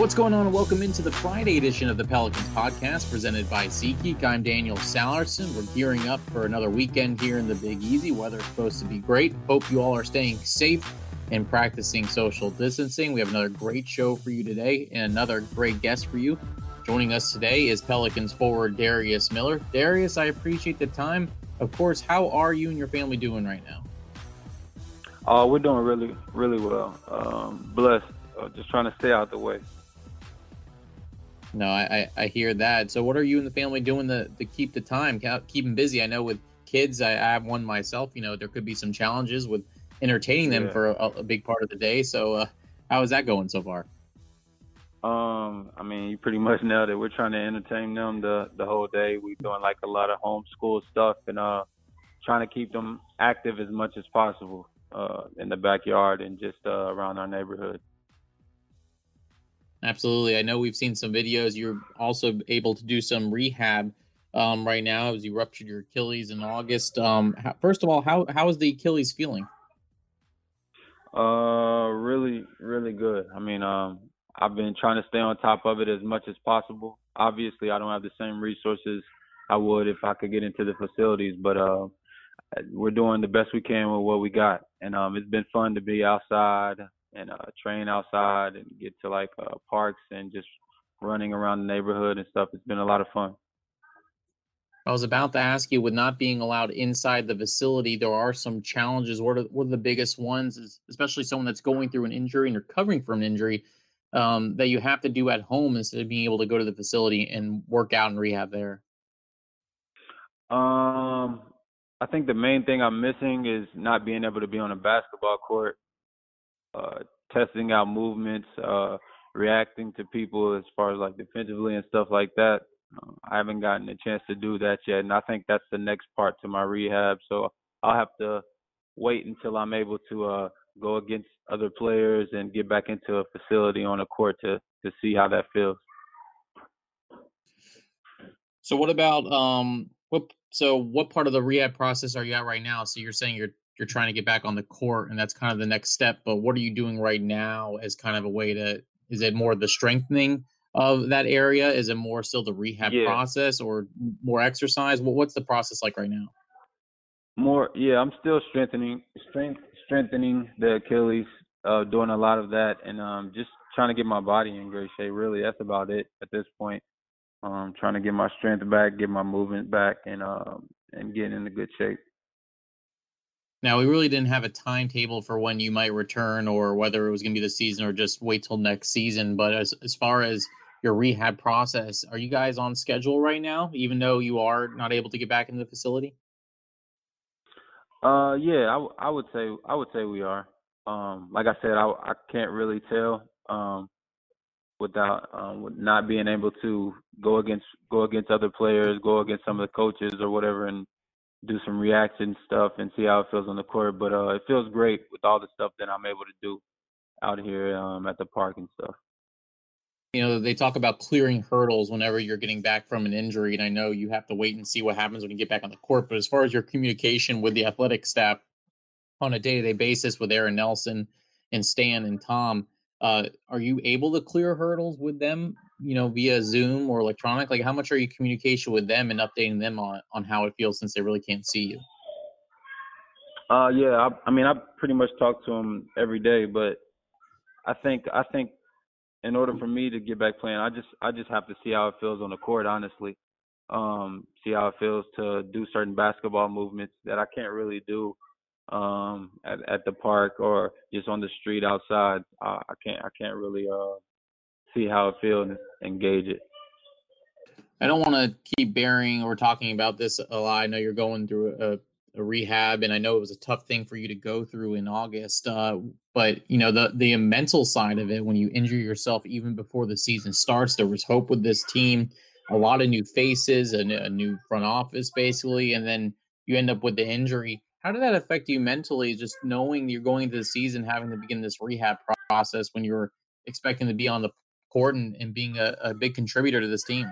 What's going on, welcome into the Friday edition of the Pelicans podcast presented by SeatGeek. I'm Daniel Sallerson. We're gearing up for another weekend here in the Big Easy. Weather's supposed to be great. Hope you all are staying safe and practicing social distancing. We have another great show for you today and another great guest for you. Joining us today is Pelicans forward Darius Miller. Darius, I appreciate the time. Of course, how are you and your family doing right now? Oh, we're doing really, really well. Um, blessed. Uh, just trying to stay out the way. No, I, I, I hear that. So, what are you and the family doing to, to keep the time, keep them busy? I know with kids, I, I have one myself. You know, there could be some challenges with entertaining them yeah. for a, a, big part of the day. So, uh, how is that going so far? Um, I mean, you pretty much nailed it. We're trying to entertain them the the whole day. We're doing like a lot of homeschool stuff and uh, trying to keep them active as much as possible uh, in the backyard and just uh, around our neighborhood. Absolutely. I know we've seen some videos. You're also able to do some rehab um, right now as you ruptured your Achilles in August. Um, how, first of all, how how is the Achilles feeling? Uh, really, really good. I mean, um, I've been trying to stay on top of it as much as possible. Obviously, I don't have the same resources I would if I could get into the facilities, but uh, we're doing the best we can with what we got, and um, it's been fun to be outside and uh, train outside and get to like uh, parks and just running around the neighborhood and stuff. It's been a lot of fun. I was about to ask you, with not being allowed inside the facility, there are some challenges. What are, what are the biggest ones, especially someone that's going through an injury and recovering from an injury, um, that you have to do at home instead of being able to go to the facility and work out and rehab there? Um, I think the main thing I'm missing is not being able to be on a basketball court uh, testing out movements, uh, reacting to people as far as like defensively and stuff like that. Uh, I haven't gotten a chance to do that yet, and I think that's the next part to my rehab. So I'll have to wait until I'm able to uh, go against other players and get back into a facility on a court to to see how that feels. So what about um what so what part of the rehab process are you at right now? So you're saying you're you're trying to get back on the court and that's kind of the next step but what are you doing right now as kind of a way to is it more the strengthening of that area? Is it more still the rehab yeah. process or more exercise? Well, what's the process like right now? More yeah i'm still strengthening strength strengthening the achilles uh doing a lot of that and um just trying to get my body in great shape really. That's about it at this point. Um trying to get my strength back get my movement back and um and get into good shape now, we really didn't have a timetable for when you might return or whether it was going to be the season or just wait till next season. But as, as far as your rehab process, are you guys on schedule right now, even though you are not able to get back into the facility? Uh, yeah, I, I would say I would say we are. Um, like I said, I, I can't really tell um, without um, not being able to go against go against other players, go against some of the coaches or whatever, and do some reaction stuff and see how it feels on the court. But uh, it feels great with all the stuff that I'm able to do out here um, at the park and stuff. You know, they talk about clearing hurdles whenever you're getting back from an injury, and I know you have to wait and see what happens when you get back on the court. But as far as your communication with the athletic staff on a day-to-day basis with Aaron Nelson and Stan and Tom, uh, are you able to clear hurdles with them you know via zoom or electronic? Like how much are you communication with them and updating them on on how it feels since they really can't see you? Uh yeah i, I mean i pretty much talk to them every day but i think i think in order for me to get back playing i just i just have to see how it feels on the court honestly. Um see how it feels to do certain basketball movements that i can't really do um, at at the park or just on the street outside. Uh, I can't I can't really uh, see how it feels and engage it. I don't want to keep bearing or talking about this a lot. I know you're going through a, a rehab, and I know it was a tough thing for you to go through in August. Uh, but you know the the mental side of it, when you injure yourself even before the season starts, there was hope with this team, a lot of new faces, a, a new front office, basically, and then you end up with the injury. How did that affect you mentally, just knowing you're going into the season, having to begin this rehab process when you're expecting to be on the court and, being a, a big contributor to this team?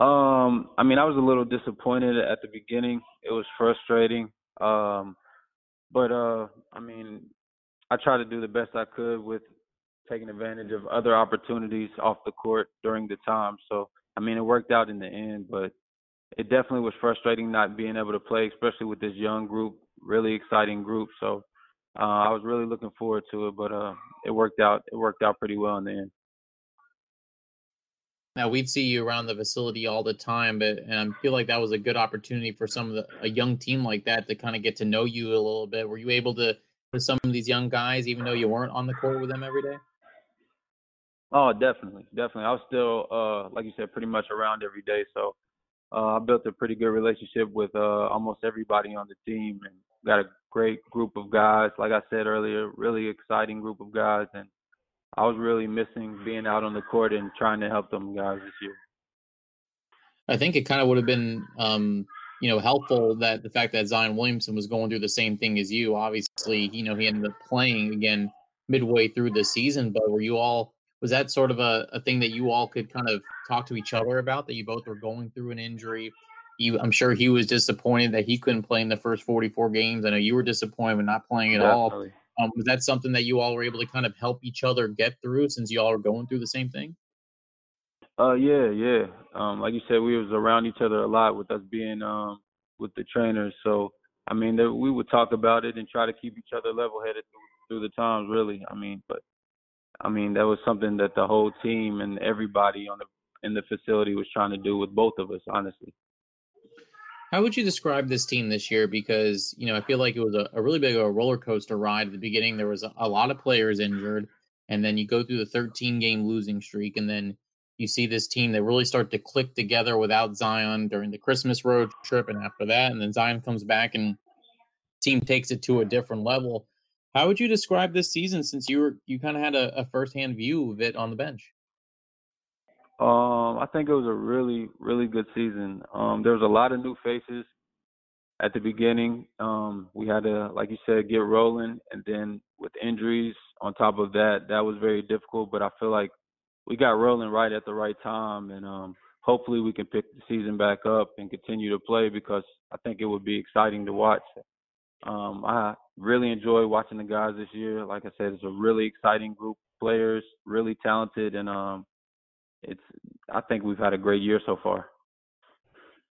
Um, I mean, I was a little disappointed at the beginning. It was frustrating. Um, but uh, I mean, I tried to do the best I could with taking advantage of other opportunities off the court during the time. So, I mean, it worked out in the end, but it definitely was frustrating not being able to play, especially with this young group, really exciting group. So uh, I was really looking forward to it, but uh, it worked out. It worked out pretty well in the end. Now we'd see you around the facility all the time, but and I feel like that was a good opportunity for some of the a young team like that to kind of get to know you a little bit. Were you able to with some of these young guys, even though you weren't on the court with them every day? Oh, definitely, definitely. I was still, uh, like you said, pretty much around every day. So uh, I built a pretty good relationship with uh, almost everybody on the team, and got a great group of guys. Like I said earlier, really exciting group of guys, and I was really missing being out on the court and trying to help them guys this year. I think it kind of would have been, um, you know, helpful that the fact that Zion Williamson was going through the same thing as you. Obviously, you know, he ended up playing again midway through the season, but were you all was that sort of a, a thing that you all could kind of talk to each other about that you both were going through an injury you, i'm sure he was disappointed that he couldn't play in the first 44 games. I know you were disappointed with not playing at Definitely. all um, was that something that you all were able to kind of help each other get through since you all were going through the same thing? Uh yeah yeah. Um like you said we was around each other a lot with us being um with the trainers. So i mean we would talk about it and try to keep each other level headed through, through the times really. I mean but I mean, that was something that the whole team and everybody on the in the facility was trying to do with both of us, honestly. How would you describe this team this year? Because you know, I feel like it was a, a really big a roller coaster ride at the beginning. There was a, a lot of players injured, and then you go through the 13 game losing streak, and then you see this team that really start to click together without Zion during the Christmas road trip, and after that, and then Zion comes back and team takes it to a different level. How would you describe this season since you were you kind of had a, a firsthand view of it on the bench? Um, I think it was a really, really good season. Um, there was a lot of new faces at the beginning. Um, we had to, like you said, get rolling, and then with injuries on top of that, that was very difficult. But I feel like we got rolling right at the right time, and um, hopefully we can pick the season back up and continue to play because I think it would be exciting to watch. Um, I really enjoy watching the guys this year. Like I said, it's a really exciting group of players, really talented, and um, it's. I think we've had a great year so far.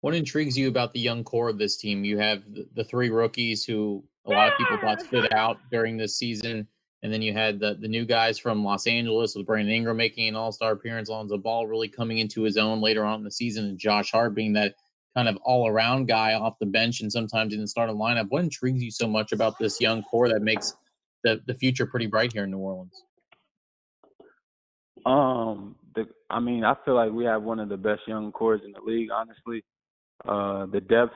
What intrigues you about the young core of this team? You have the, the three rookies who a lot of people thought stood out during this season, and then you had the the new guys from Los Angeles with Brandon Ingram making an All Star appearance, Lonzo Ball really coming into his own later on in the season, and Josh Hart being that kind of all around guy off the bench and sometimes in the starting lineup. What intrigues you so much about this young core that makes the, the future pretty bright here in New Orleans? Um, the I mean, I feel like we have one of the best young cores in the league. Honestly, uh, the depth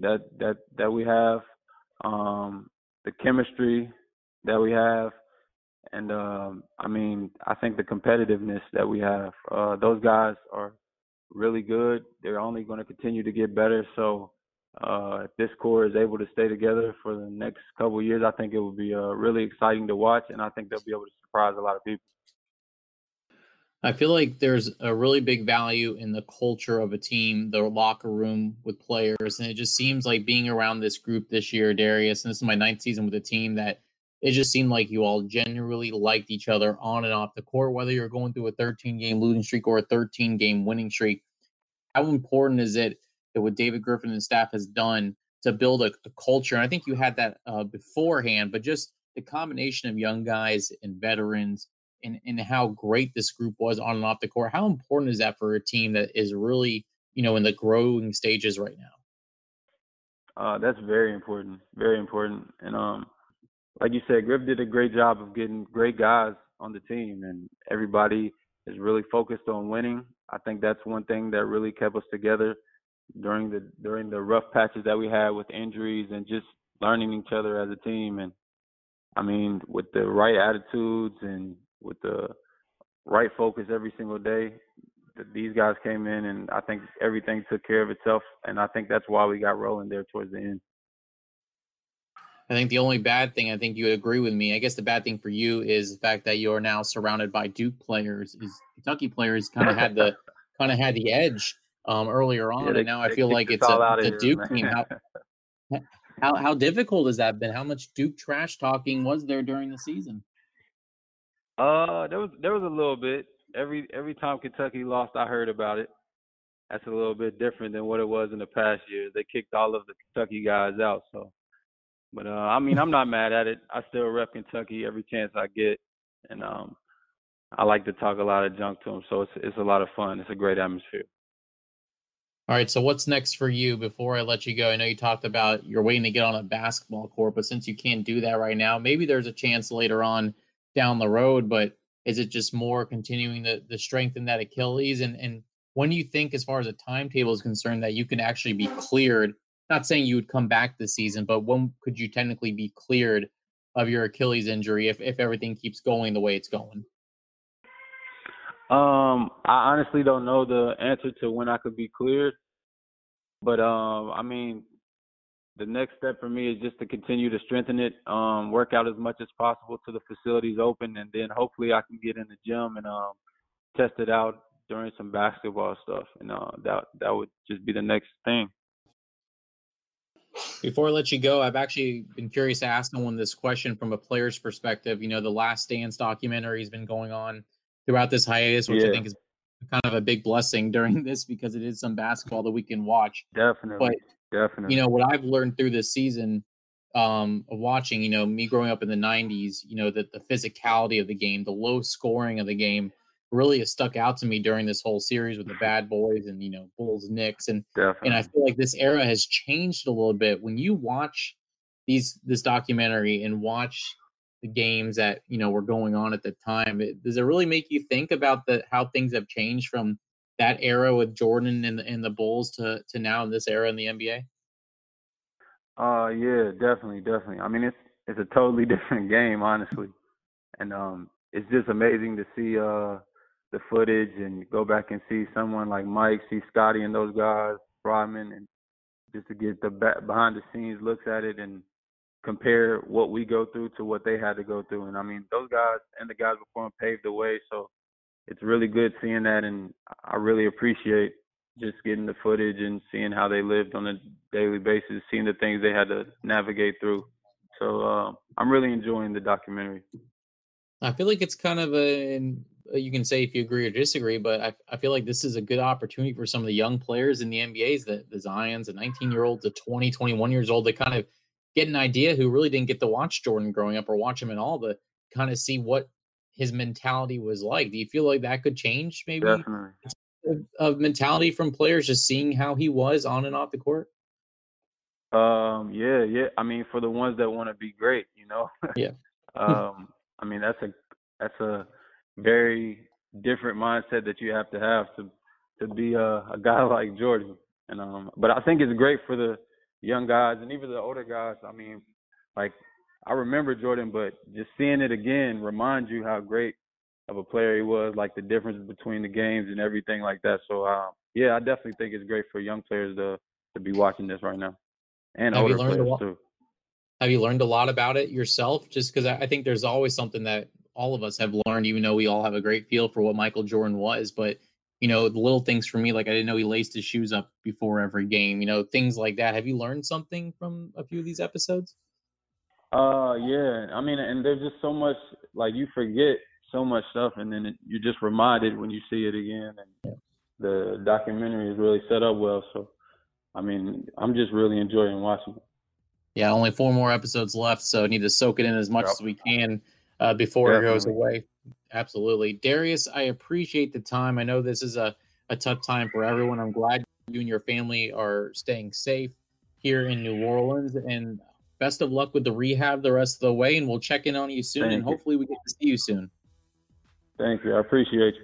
that that that we have, um, the chemistry that we have, and um, I mean, I think the competitiveness that we have. Uh, those guys are really good. They're only going to continue to get better. So uh, if this core is able to stay together for the next couple years, I think it will be uh, really exciting to watch, and I think they'll be able to surprise a lot of people. I feel like there's a really big value in the culture of a team, the locker room with players, and it just seems like being around this group this year, Darius, and this is my ninth season with the team that it just seemed like you all genuinely liked each other on and off the court, whether you're going through a 13 game losing streak or a 13 game winning streak. How important is it that what David Griffin and staff has done to build a, a culture? And I think you had that uh, beforehand, but just the combination of young guys and veterans and, how great this group was on and off the court. How important is that for a team that is really, you know, in the growing stages right now? Uh, that's very important, very important. And um, like you said, Griff did a great job of getting great guys on the team, and everybody is really focused on winning. I think that's one thing that really kept us together during the during the rough patches that we had with injuries and just learning each other as a team. And I mean, with the right attitudes and with the right focus every single day, these guys came in and I think everything took care of itself. And I think that's why we got rolling there towards the end. I think the only bad thing, I think you would agree with me. I guess the bad thing for you is the fact that you're now surrounded by Duke players. Is Kentucky players kind of had the kind of had the edge um, earlier on, yeah, they, and now I feel like it's a, a here, Duke man. team. How, how how difficult has that been? How much Duke trash talking was there during the season? Uh, there was there was a little bit. Every every time Kentucky lost, I heard about it. That's a little bit different than what it was in the past years. They kicked all of the Kentucky guys out, so but uh, I mean, I'm not mad at it. I still rep Kentucky every chance I get, and um, I like to talk a lot of junk to them. So it's it's a lot of fun. It's a great atmosphere. All right. So what's next for you? Before I let you go, I know you talked about you're waiting to get on a basketball court, but since you can't do that right now, maybe there's a chance later on down the road. But is it just more continuing the strength in that Achilles? And and when do you think, as far as a timetable is concerned, that you can actually be cleared not saying you would come back this season, but when could you technically be cleared of your Achilles injury if, if everything keeps going the way it's going? Um, I honestly don't know the answer to when I could be cleared, but um, I mean, the next step for me is just to continue to strengthen it, um, work out as much as possible till the facility's open, and then hopefully I can get in the gym and um, test it out during some basketball stuff, and uh, that that would just be the next thing. Before I let you go, I've actually been curious to ask someone this question from a player's perspective. You know, the Last Dance documentary has been going on throughout this hiatus, which yeah. I think is kind of a big blessing during this because it is some basketball that we can watch. Definitely. But, Definitely. You know, what I've learned through this season um, of watching, you know, me growing up in the 90s, you know, that the physicality of the game, the low scoring of the game, really has stuck out to me during this whole series with the bad boys and you know bulls Knicks and Definitely. and i feel like this era has changed a little bit when you watch these this documentary and watch the games that you know were going on at the time it, does it really make you think about the how things have changed from that era with jordan and the, and the bulls to to now in this era in the nba uh yeah definitely definitely i mean it's it's a totally different game honestly and um it's just amazing to see uh the footage and go back and see someone like Mike, see Scottie and those guys, Rodman, and just to get the back, behind the scenes looks at it and compare what we go through to what they had to go through. And I mean, those guys and the guys before them paved the way. So it's really good seeing that, and I really appreciate just getting the footage and seeing how they lived on a daily basis, seeing the things they had to navigate through. So uh, I'm really enjoying the documentary. I feel like it's kind of a uh, you can say if you agree or disagree, but I, I feel like this is a good opportunity for some of the young players in the NBAs, the, the Zions, the 19 year olds, the 20, 21 years old, to kind of get an idea who really didn't get to watch Jordan growing up or watch him at all, to kind of see what his mentality was like. Do you feel like that could change maybe of mentality from players just seeing how he was on and off the court? Um, yeah, yeah. I mean, for the ones that want to be great, you know. yeah. um, I mean, that's a that's a very different mindset that you have to have to to be a, a guy like Jordan. And um, but I think it's great for the young guys and even the older guys. I mean, like I remember Jordan, but just seeing it again reminds you how great of a player he was, like the difference between the games and everything like that. So uh, yeah, I definitely think it's great for young players to to be watching this right now. and have older you learned players a lot, too. Have you learned a lot about it yourself? Just because I think there's always something that all of us have learned, even though we all have a great feel for what Michael Jordan was. But you know, the little things for me, like I didn't know he laced his shoes up before every game. You know, things like that. Have you learned something from a few of these episodes? Uh, yeah. I mean, and there's just so much like you forget so much stuff, and then it, you're just reminded when you see it again. And the documentary is really set up well. So, I mean, I'm just really enjoying watching it. Yeah, only four more episodes left, so need to soak it in as much yep. as we can uh, before Definitely. it goes away. Absolutely. Darius, I appreciate the time. I know this is a, a tough time for everyone. I'm glad you and your family are staying safe here in New Orleans. And best of luck with the rehab the rest of the way. And we'll check in on you soon. Thank and you. hopefully we get to see you soon. Thank you. I appreciate you.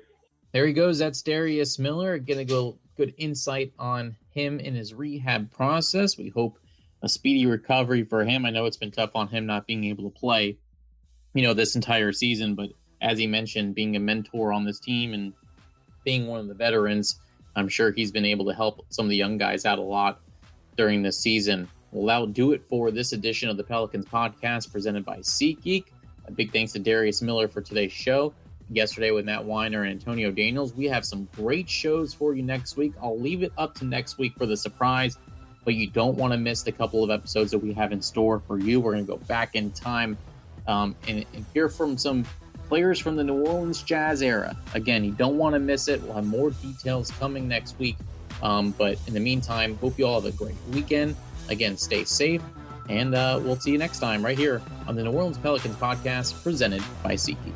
There he goes. That's Darius Miller. Getting a good, good insight on him and his rehab process. We hope a speedy recovery for him. I know it's been tough on him not being able to play, you know, this entire season, but as he mentioned, being a mentor on this team and being one of the veterans, I'm sure he's been able to help some of the young guys out a lot during this season. Well, that'll do it for this edition of the Pelicans podcast presented by SeatGeek. A big thanks to Darius Miller for today's show. Yesterday with Matt Weiner and Antonio Daniels. We have some great shows for you next week. I'll leave it up to next week for the surprise, but you don't want to miss the couple of episodes that we have in store for you. We're going to go back in time um, and, and hear from some players from the New Orleans Jazz era. Again, you don't want to miss it. We'll have more details coming next week. Um, but in the meantime, hope you all have a great weekend. Again, stay safe, and uh, we'll see you next time right here on the New Orleans Pelicans podcast presented by SeatGeek.